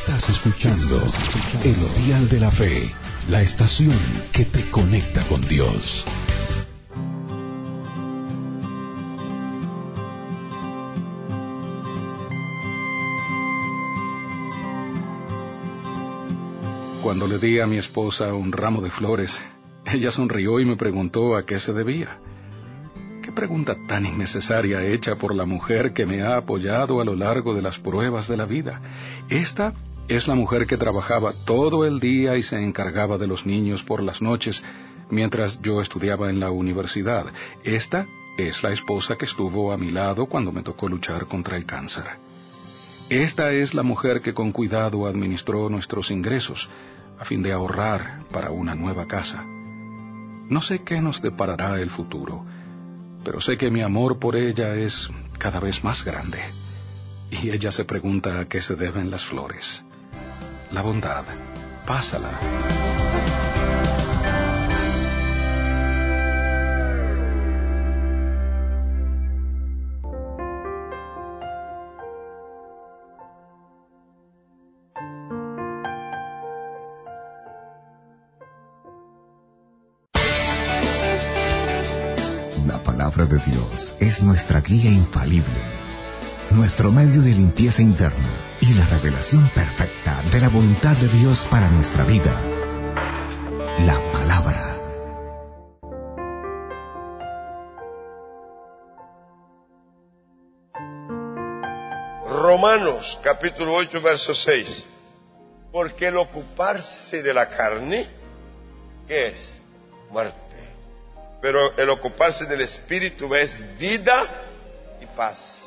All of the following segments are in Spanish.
Estás escuchando El Dial de la Fe, la estación que te conecta con Dios. Cuando le di a mi esposa un ramo de flores, ella sonrió y me preguntó a qué se debía. Pregunta tan innecesaria hecha por la mujer que me ha apoyado a lo largo de las pruebas de la vida. Esta es la mujer que trabajaba todo el día y se encargaba de los niños por las noches mientras yo estudiaba en la universidad. Esta es la esposa que estuvo a mi lado cuando me tocó luchar contra el cáncer. Esta es la mujer que con cuidado administró nuestros ingresos a fin de ahorrar para una nueva casa. No sé qué nos deparará el futuro, pero sé que mi amor por ella es cada vez más grande. Y ella se pregunta a qué se deben las flores. La bondad, pásala. De Dios es nuestra guía infalible, nuestro medio de limpieza interna y la revelación perfecta de la voluntad de Dios para nuestra vida. La palabra. Romanos capítulo 8, verso 6. Porque el ocuparse de la carne, ¿qué es? Muerte pero el ocuparse del Espíritu es vida y paz.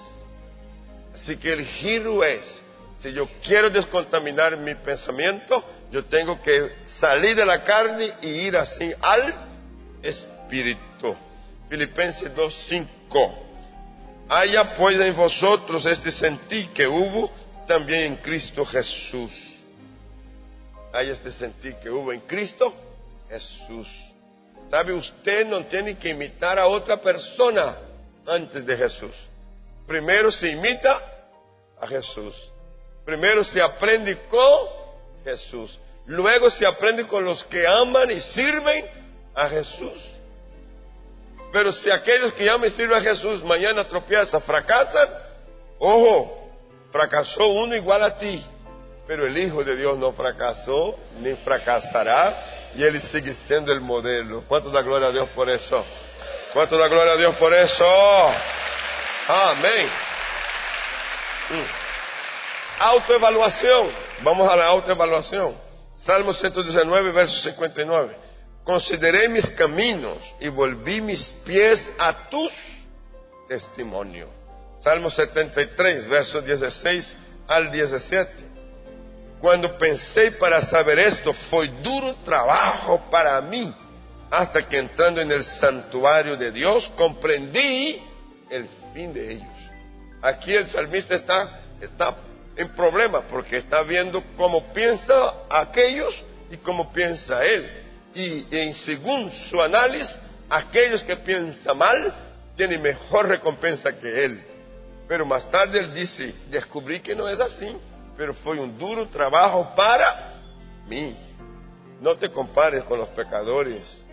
Así que el giro es, si yo quiero descontaminar mi pensamiento, yo tengo que salir de la carne y ir así al Espíritu. Filipenses 2.5. Haya pues en vosotros este sentir que hubo también en Cristo Jesús. Hay este sentir que hubo en Cristo Jesús. Sabe, usted no tiene que imitar a otra persona antes de Jesús. Primero se imita a Jesús. Primero se aprende con Jesús. Luego se aprende con los que aman y sirven a Jesús. Pero si aquellos que aman y sirven a Jesús mañana tropiezan, fracasan, ojo, fracasó uno igual a ti. Pero el Hijo de Dios no fracasó ni fracasará y Él sigue siendo el modelo. ¿Cuánto da gloria a Dios por eso? ¿Cuánto da gloria a Dios por eso? Amén. Mm. Autoevaluación. Vamos a la autoevaluación. Salmo 119, verso 59. Consideré mis caminos y volví mis pies a tus testimonios. Salmo 73, verso 16 al 17. Cuando pensé para saber esto, fue duro trabajo para mí, hasta que entrando en el santuario de Dios comprendí el fin de ellos. Aquí el salmista está, está en problema porque está viendo cómo piensa aquellos y cómo piensa él. Y, y según su análisis, aquellos que piensan mal tienen mejor recompensa que él. Pero más tarde él dice, descubrí que no es así pero fue un duro trabajo para mí. No te compares con los pecadores,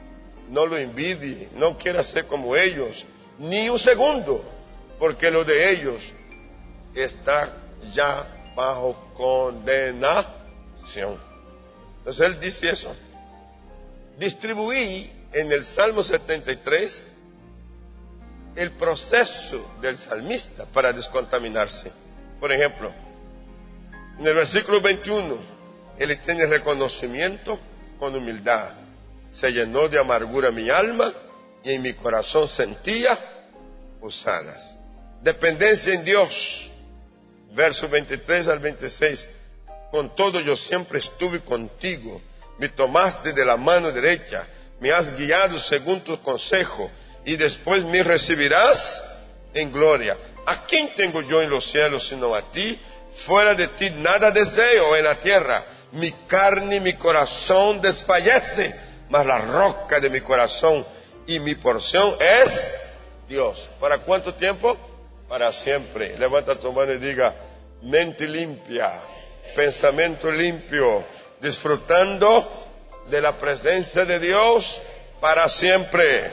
no lo envidie, no quieras ser como ellos, ni un segundo, porque lo de ellos está ya bajo condenación. Entonces él dice eso. Distribuí en el Salmo 73 el proceso del salmista para descontaminarse. Por ejemplo, en el versículo 21, él tiene reconocimiento con humildad. Se llenó de amargura mi alma y en mi corazón sentía usadas. Dependencia en Dios. Verso 23 al 26. Con todo yo siempre estuve contigo. Me tomaste de la mano derecha. Me has guiado según tu consejo. Y después me recibirás en gloria. ¿A quién tengo yo en los cielos sino a ti? Fuera de ti nada deseo en la tierra. Mi carne y mi corazón desfallece, mas la roca de mi corazón y mi porción es Dios. ¿Para cuánto tiempo? Para siempre. Levanta tu mano y diga, mente limpia, pensamiento limpio, disfrutando de la presencia de Dios para siempre.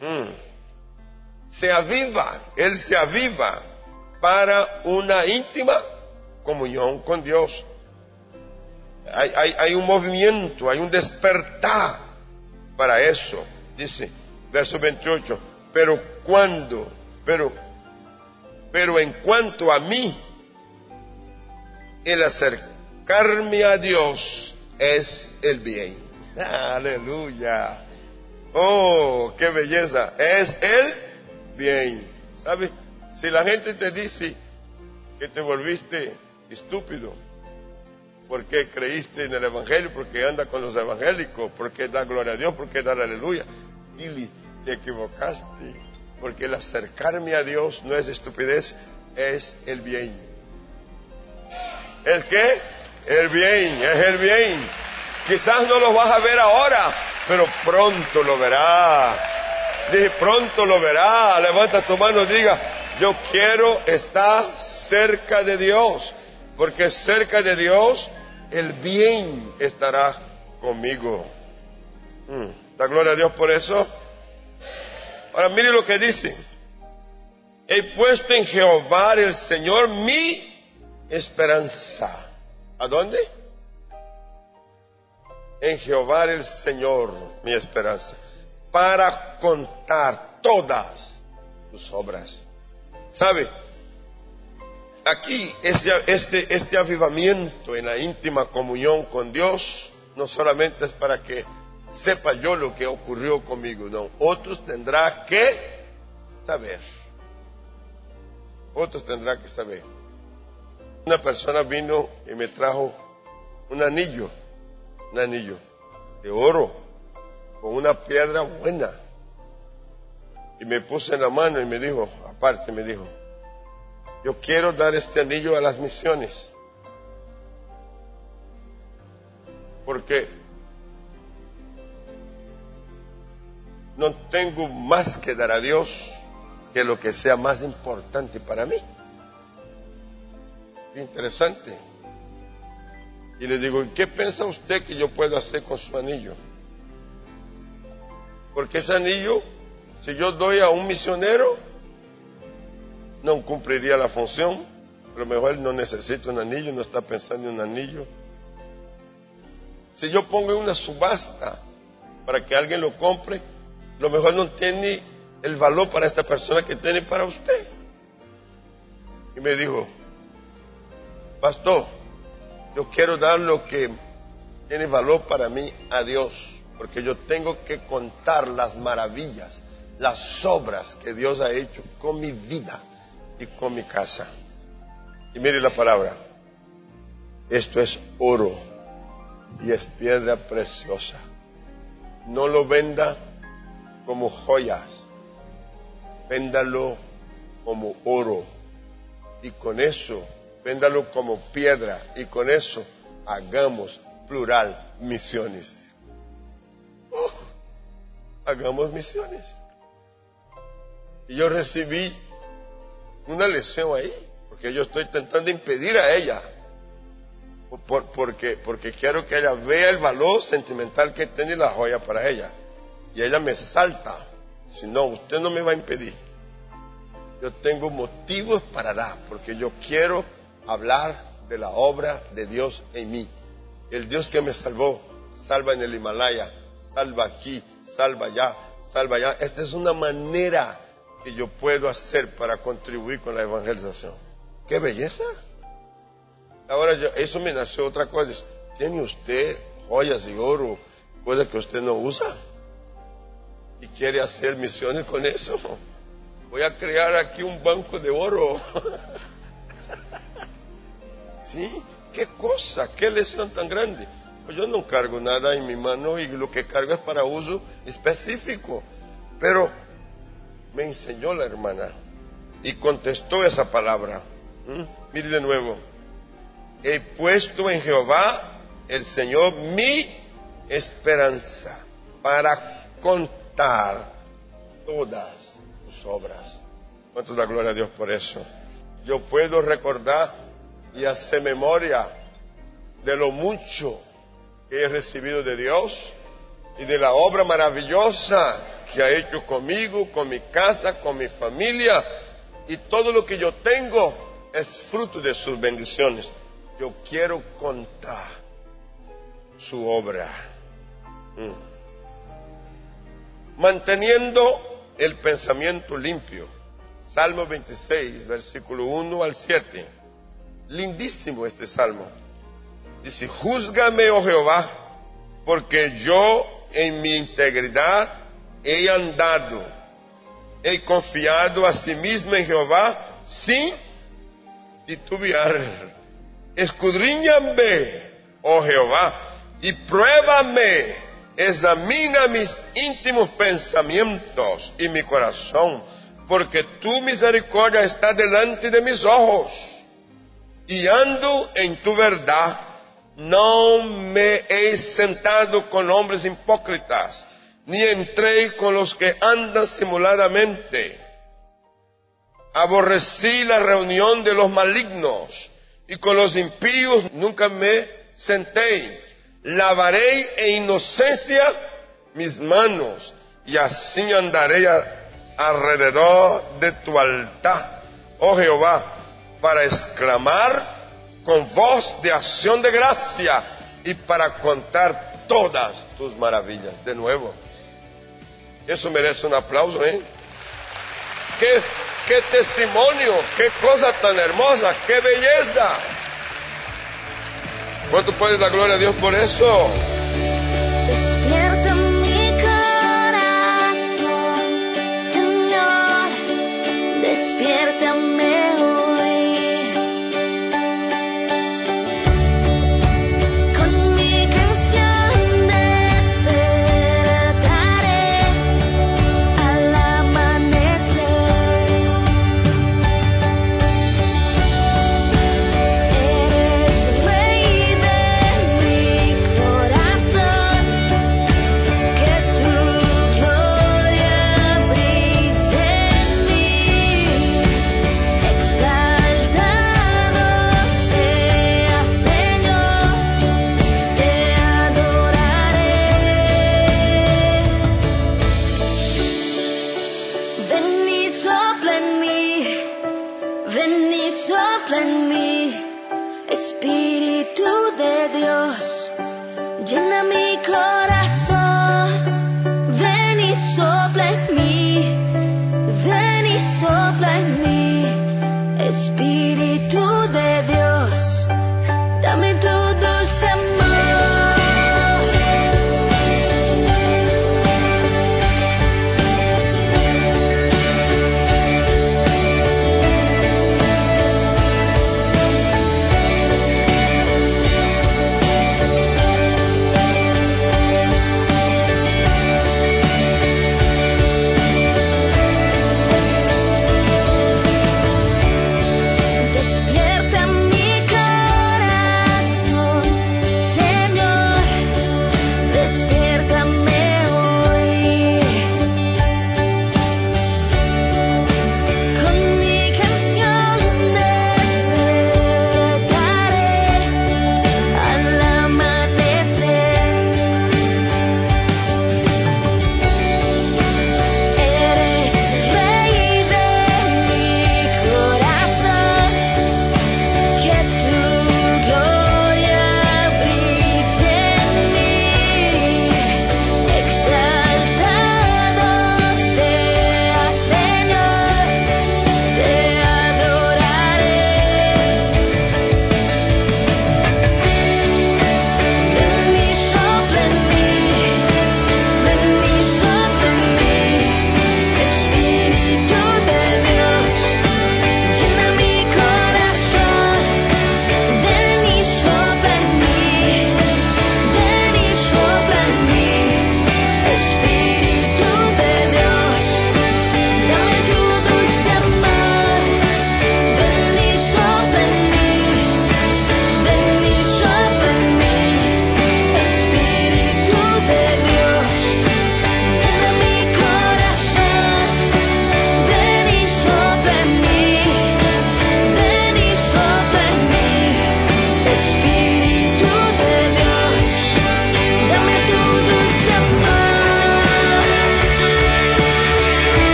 Mm. Se aviva, Él se aviva para una íntima comunión con Dios. Hay, un movimiento, hay un despertar para eso. Dice, verso 28, pero cuando, pero, pero en cuanto a mí, el acercarme a Dios es el bien. Aleluya. Oh, qué belleza. Es el bien. ¿Sabes? Si la gente te dice que te volviste estúpido, porque creíste en el Evangelio, porque anda con los evangélicos, porque da gloria a Dios, porque da aleluya, y te equivocaste, porque el acercarme a Dios no es estupidez, es el bien. ¿Es qué? El bien, es el bien. Quizás no lo vas a ver ahora, pero pronto lo verás. Dije, pronto lo verás. Levanta tu mano y diga, yo quiero estar cerca de Dios, porque cerca de Dios el bien estará conmigo. Mm, da gloria a Dios por eso. Ahora mire lo que dice. He puesto en Jehová el Señor mi esperanza. ¿A dónde? En Jehová el Señor mi esperanza. Para contar todas sus obras. ¿Sabe? Aquí este, este avivamiento en la íntima comunión con Dios no solamente es para que sepa yo lo que ocurrió conmigo, no. Otros tendrán que saber. Otros tendrán que saber. Una persona vino y me trajo un anillo, un anillo de oro, con una piedra buena. Y me puse en la mano y me dijo, aparte me dijo, yo quiero dar este anillo a las misiones. Porque no tengo más que dar a Dios que lo que sea más importante para mí. Interesante. Y le digo, ¿qué piensa usted que yo puedo hacer con su anillo? Porque ese anillo, si yo doy a un misionero, no cumpliría la función. A lo mejor él no necesita un anillo, no está pensando en un anillo. Si yo pongo una subasta para que alguien lo compre, lo mejor no tiene el valor para esta persona que tiene para usted. Y me dijo, pastor, yo quiero dar lo que tiene valor para mí a Dios, porque yo tengo que contar las maravillas, las obras que Dios ha hecho con mi vida y con mi casa. Y mire la palabra, esto es oro y es piedra preciosa. No lo venda como joyas, véndalo como oro. Y con eso, véndalo como piedra. Y con eso, hagamos plural misiones. Oh, hagamos misiones. Y yo recibí una lección ahí, porque yo estoy intentando impedir a ella, porque, porque quiero que ella vea el valor sentimental que tiene la joya para ella y ella me salta. Si no, usted no me va a impedir. Yo tengo motivos para dar, porque yo quiero hablar de la obra de Dios en mí. El Dios que me salvó, salva en el Himalaya, salva aquí, salva allá, salva allá. Esta es una manera que yo puedo hacer para contribuir con la evangelización. ¡Qué belleza! Ahora, eso me nació otra cosa. ¿Tiene usted joyas y oro, cosas que usted no usa? y quiere hacer misiones con eso. Voy a crear aquí un banco de oro. ¿Sí? ¿Qué cosa? ¿Qué lección tan grande? Pues yo no cargo nada en mi mano y lo que cargo es para uso específico. Pero me enseñó la hermana y contestó esa palabra. ¿Mm? Mire de nuevo. He puesto en Jehová el Señor mi esperanza para contar todas sus obras. ¿Cuánto da gloria a Dios por eso? Yo puedo recordar y hacer memoria de lo mucho que he recibido de Dios y de la obra maravillosa que ha hecho conmigo, con mi casa, con mi familia y todo lo que yo tengo es fruto de sus bendiciones. Yo quiero contar su obra. Mm. Manteniendo el pensamiento limpio. Salmo 26, versículo 1 al 7. Lindísimo este salmo. Dice, júzgame, oh Jehová, porque yo en mi integridad he andado, he confiado a sí mismo en Jehová sin titubear. Escudriñame, oh Jehová, y pruébame, examina mis íntimos pensamientos y mi corazón, porque tu misericordia está delante de mis ojos, y ando en tu verdad. No me he sentado con hombres hipócritas, ni entré con los que andan simuladamente. Aborrecí la reunión de los malignos, y con los impíos nunca me senté. Lavaré en inocencia mis manos, y así andaré alrededor de tu altar, oh Jehová, para exclamar con voz de acción de gracia y para contar todas tus maravillas. De nuevo, eso merece un aplauso, ¿eh? ¿Qué, testimonio, qué cosa tan hermosa, qué belleza. ¿Cuánto puedes dar gloria a Dios por eso? Despierta mi corazón, Señor, despiértame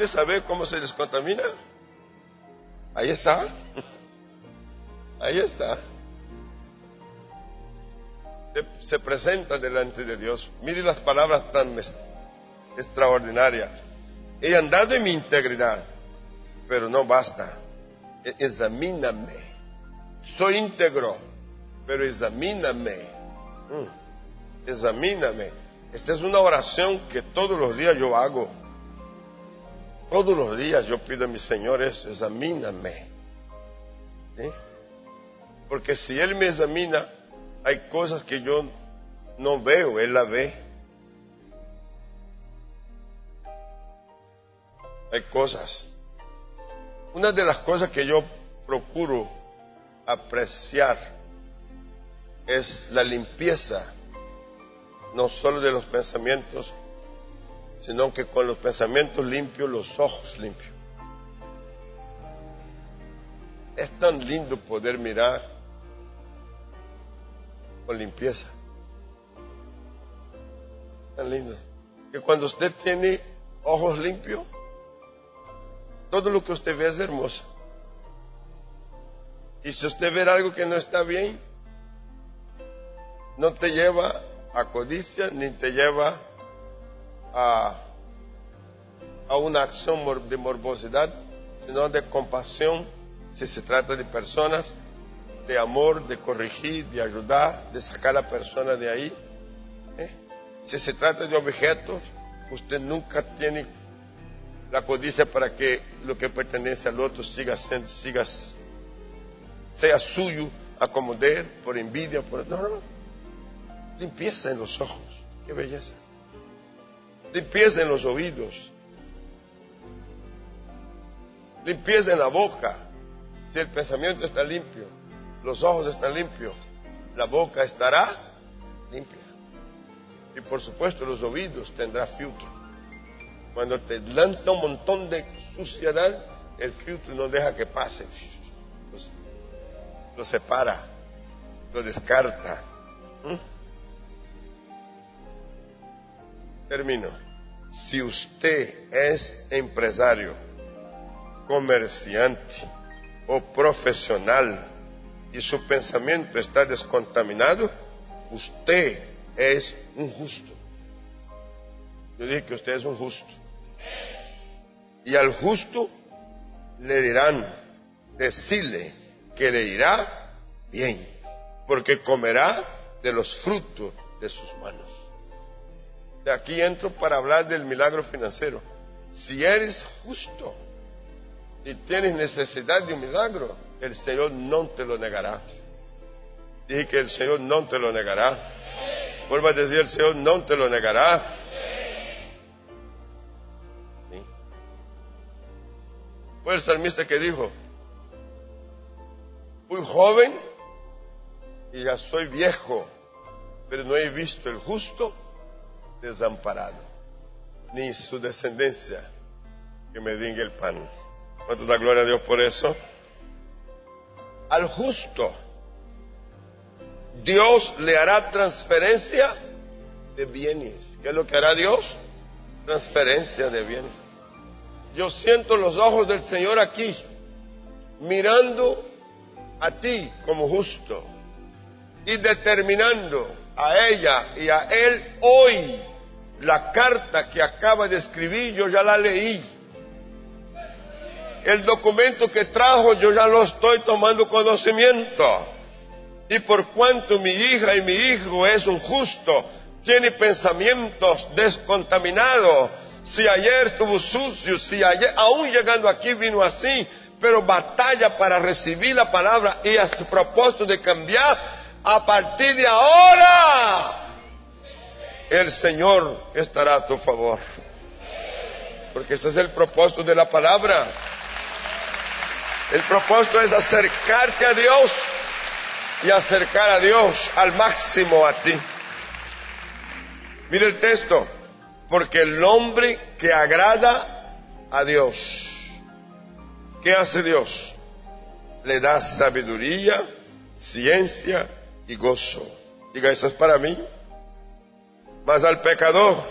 ¿Quieres saber cómo se descontamina? Ahí está. Ahí está. Se, se presenta delante de Dios. Mire las palabras tan extraordinarias. He andado en mi integridad, pero no basta. E- Examíname. Soy íntegro, pero examíname. Mm. Examíname. Esta es una oración que todos los días yo hago. Todos los días yo pido a mi Señor eso, examíname. Porque si Él me examina, hay cosas que yo no veo, Él la ve. Hay cosas. Una de las cosas que yo procuro apreciar es la limpieza, no solo de los pensamientos, sino que con los pensamientos limpios, los ojos limpios. Es tan lindo poder mirar con limpieza. Tan lindo. Que cuando usted tiene ojos limpios, todo lo que usted ve es hermoso. Y si usted ve algo que no está bien, no te lleva a codicia ni te lleva a, a una acción de morbosidad, sino de compasión, si se trata de personas, de amor, de corregir, de ayudar, de sacar a la persona de ahí. ¿eh? Si se trata de objetos, usted nunca tiene la codicia para que lo que pertenece al otro siga siendo, siga, sea suyo a como de él, por envidia, por... No, no. Limpieza en los ojos. Qué belleza limpieza en los oídos, limpieza en la boca. Si el pensamiento está limpio, los ojos están limpios, la boca estará limpia. Y por supuesto los oídos tendrá filtro. Cuando te lanza un montón de suciedad, el filtro no deja que pase. Lo separa, lo descarta. ¿Mm? Termino. Si usted es empresario, comerciante o profesional y su pensamiento está descontaminado, usted es un justo. Yo dije que usted es un justo. Y al justo le dirán, decirle que le irá bien, porque comerá de los frutos de sus manos. De aquí entro para hablar del milagro financiero. Si eres justo, y tienes necesidad de un milagro, el Señor no te lo negará. Dije que el Señor no te lo negará. Vuelvo a decir, el Señor no te lo negará. ¿Sí? Fue el salmista que dijo, fui joven y ya soy viejo, pero no he visto el justo desamparado, ni su descendencia que me diga el pan. ¿Cuánto da gloria a Dios por eso? Al justo, Dios le hará transferencia de bienes. ¿Qué es lo que hará Dios? Transferencia de bienes. Yo siento los ojos del Señor aquí, mirando a ti como justo y determinando a ella y a él hoy la carta que acaba de escribir, yo ya la leí. El documento que trajo, yo ya lo estoy tomando conocimiento. Y por cuanto mi hija y mi hijo es un justo, tiene pensamientos descontaminados, si ayer estuvo sucio, si ayer, aún llegando aquí vino así, pero batalla para recibir la palabra y a su propósito de cambiar, a partir de ahora, el Señor estará a tu favor. Porque ese es el propósito de la palabra. El propósito es acercarte a Dios y acercar a Dios al máximo a ti. Mire el texto, porque el hombre que agrada a Dios, ¿qué hace Dios? Le da sabiduría, ciencia y gozo. Diga, eso es para mí. Más al pecador,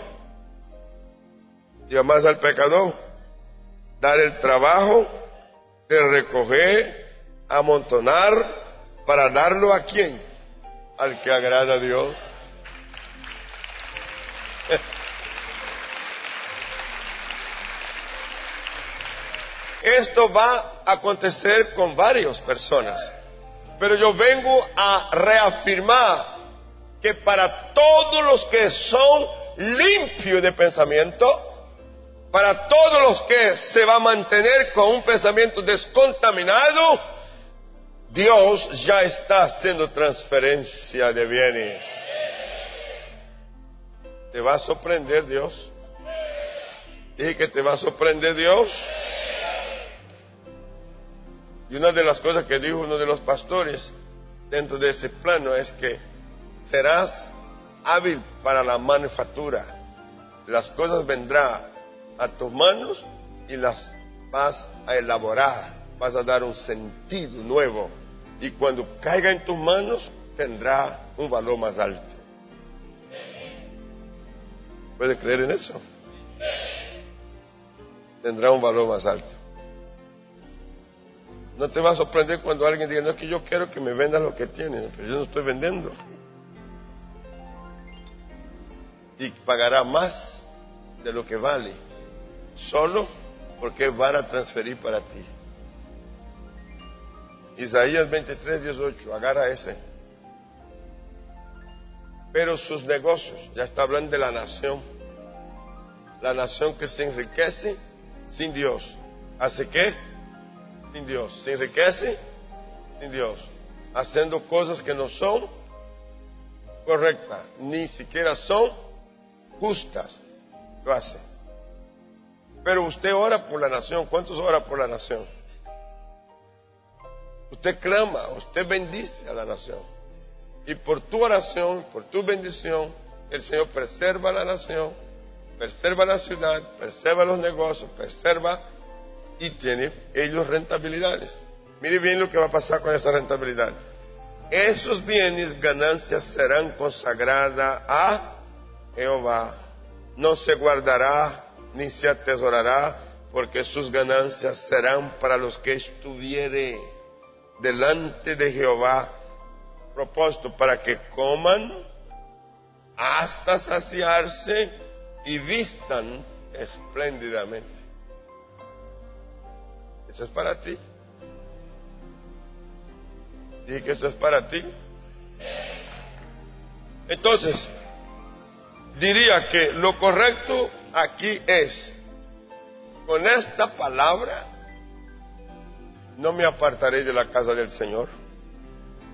diga más al pecador, dar el trabajo de recoger, amontonar, para darlo a quién? Al que agrada a Dios. Esto va a acontecer con varias personas, pero yo vengo a reafirmar que para todos los que son limpios de pensamiento, para todos los que se va a mantener con un pensamiento descontaminado, Dios ya está haciendo transferencia de bienes. ¿Te va a sorprender Dios? Dije que te va a sorprender Dios. Y una de las cosas que dijo uno de los pastores dentro de ese plano es que serás hábil para la manufactura. Las cosas vendrán a tus manos y las vas a elaborar, vas a dar un sentido nuevo. Y cuando caiga en tus manos tendrá un valor más alto. ¿Puede creer en eso? Tendrá un valor más alto. No te va a sorprender cuando alguien diga, no es que yo quiero que me vendan lo que tienes, pero yo no estoy vendiendo. Y pagará más de lo que vale, solo porque van a transferir para ti. Isaías 23, 18, agarra ese. Pero sus negocios, ya está hablando de la nación, la nación que se enriquece sin Dios. ¿Hace qué? Sin Dios. ¿Se enriquece? Sin Dios. Haciendo cosas que no son correctas, ni siquiera son justas. Lo hace. Pero usted ora por la nación. ¿Cuántos ora por la nación? Usted clama, usted bendice a la nación. Y por tu oración, por tu bendición, el Señor preserva la nación, preserva la ciudad, preserva los negocios, preserva y tiene ellos rentabilidades. Mire bien lo que va a pasar con esa rentabilidad. Esos bienes, ganancias serán consagradas a Jehová. No se guardará ni se atesorará, porque sus ganancias serán para los que estuviere delante de Jehová. Propósito para que coman hasta saciarse y vistan espléndidamente. Eso es para ti. Dije que eso es para ti. Entonces, diría que lo correcto aquí es, con esta palabra, no me apartaré de la casa del Señor.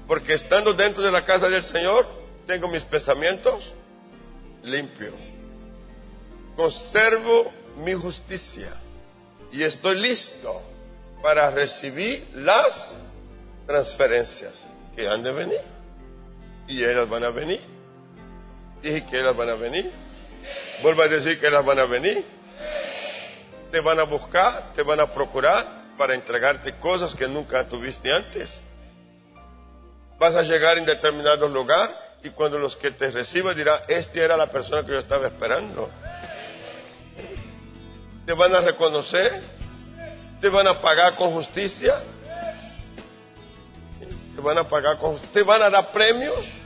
Porque estando dentro de la casa del Señor, tengo mis pensamientos limpios. Conservo mi justicia y estoy listo para recibir las transferencias que han de venir. Y ellas van a venir. Dije que ellas van a venir. Vuelvo a decir que ellas van a venir. Te van a buscar, te van a procurar para entregarte cosas que nunca tuviste antes. Vas a llegar en determinado lugar y cuando los que te reciban dirán, esta era la persona que yo estaba esperando. Te van a reconocer, te van a pagar con justicia, te van a pagar con te van a dar premios.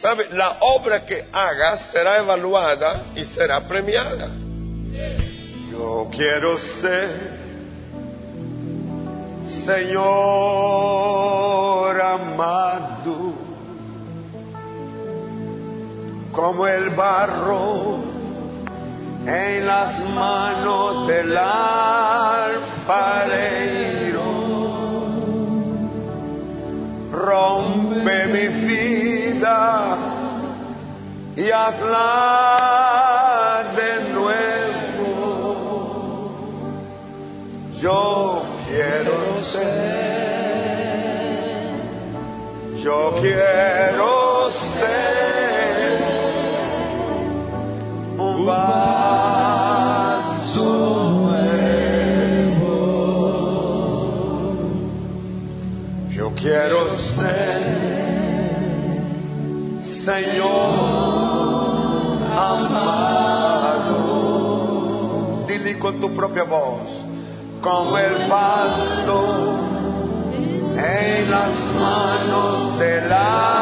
¿Sabe? La obra que hagas será evaluada y será premiada. Yo quiero ser Señor amado, como el barro en las manos del alfarero. Rompe mi vida y hazla de nuevo. Yo quiero ser, yo quiero ser un vaso nuevo. Yo quiero ser, Señor amado. Dile con tu propia voz como el pasto en las manos del alfarero.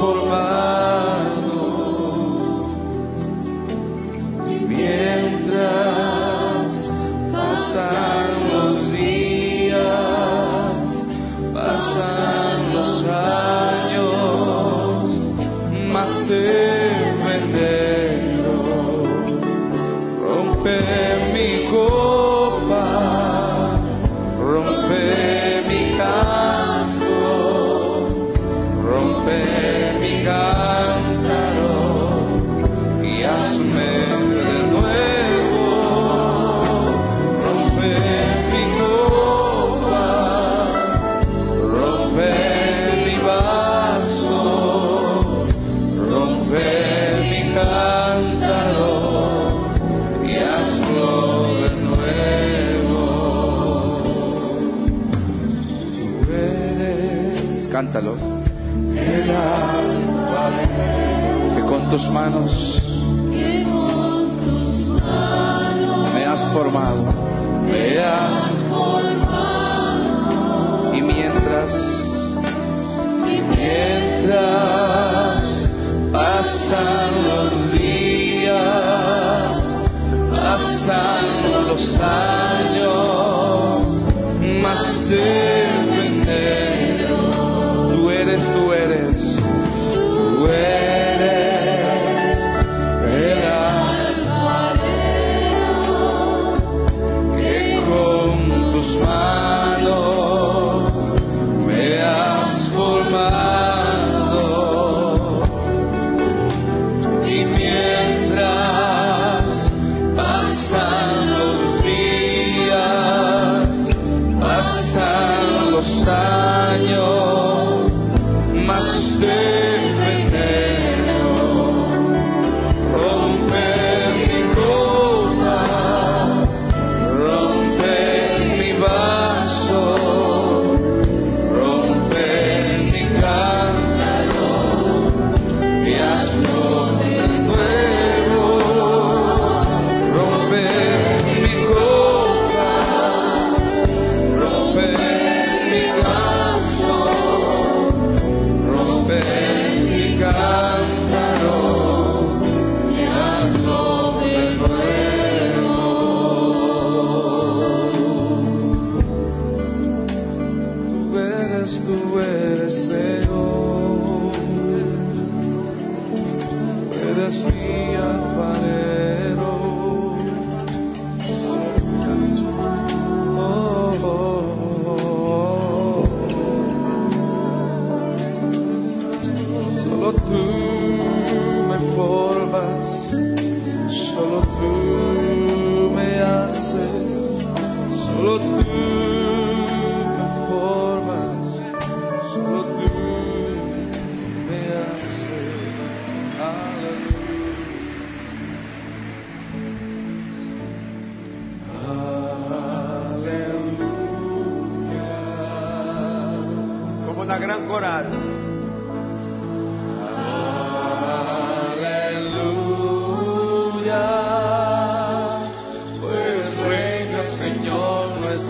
Has cántalo, que con tus manos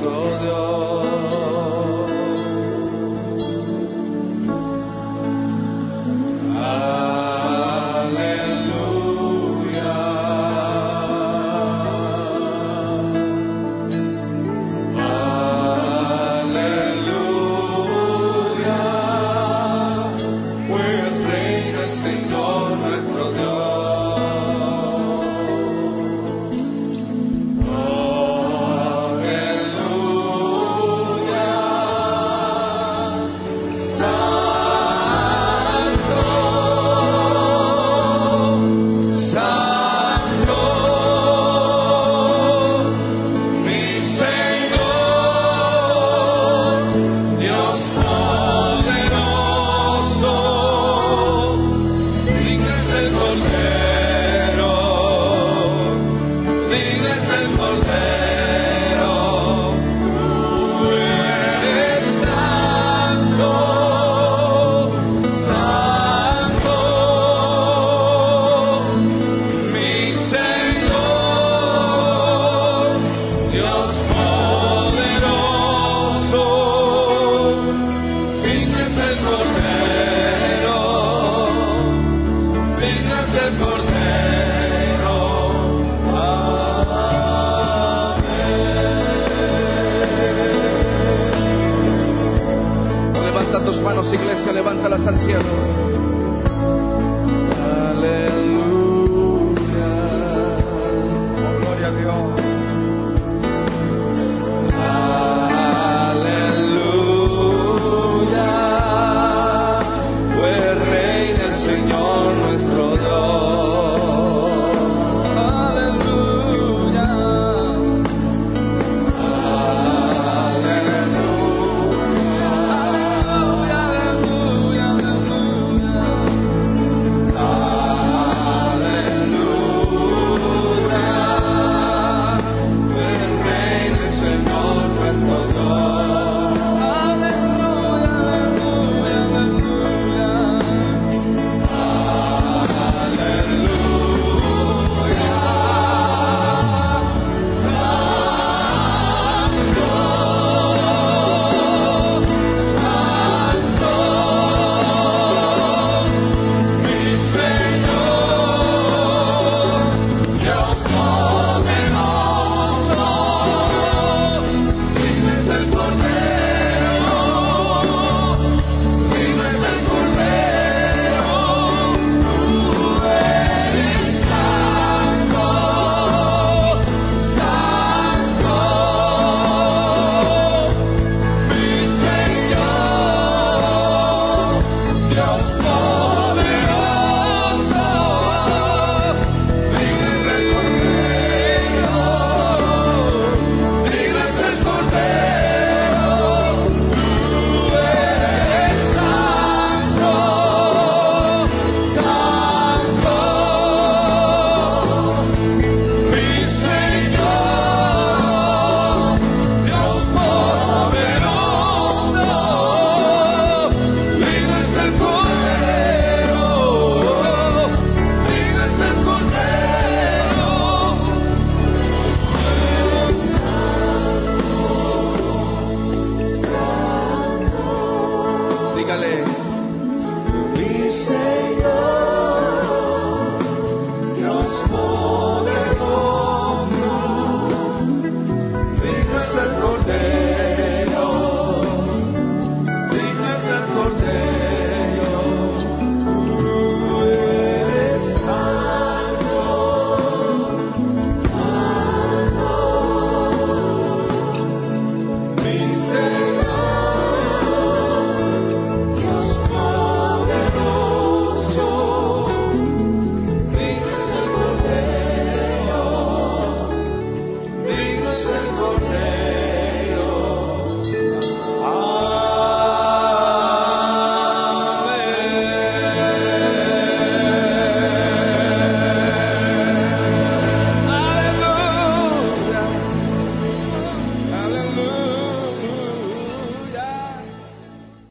Señor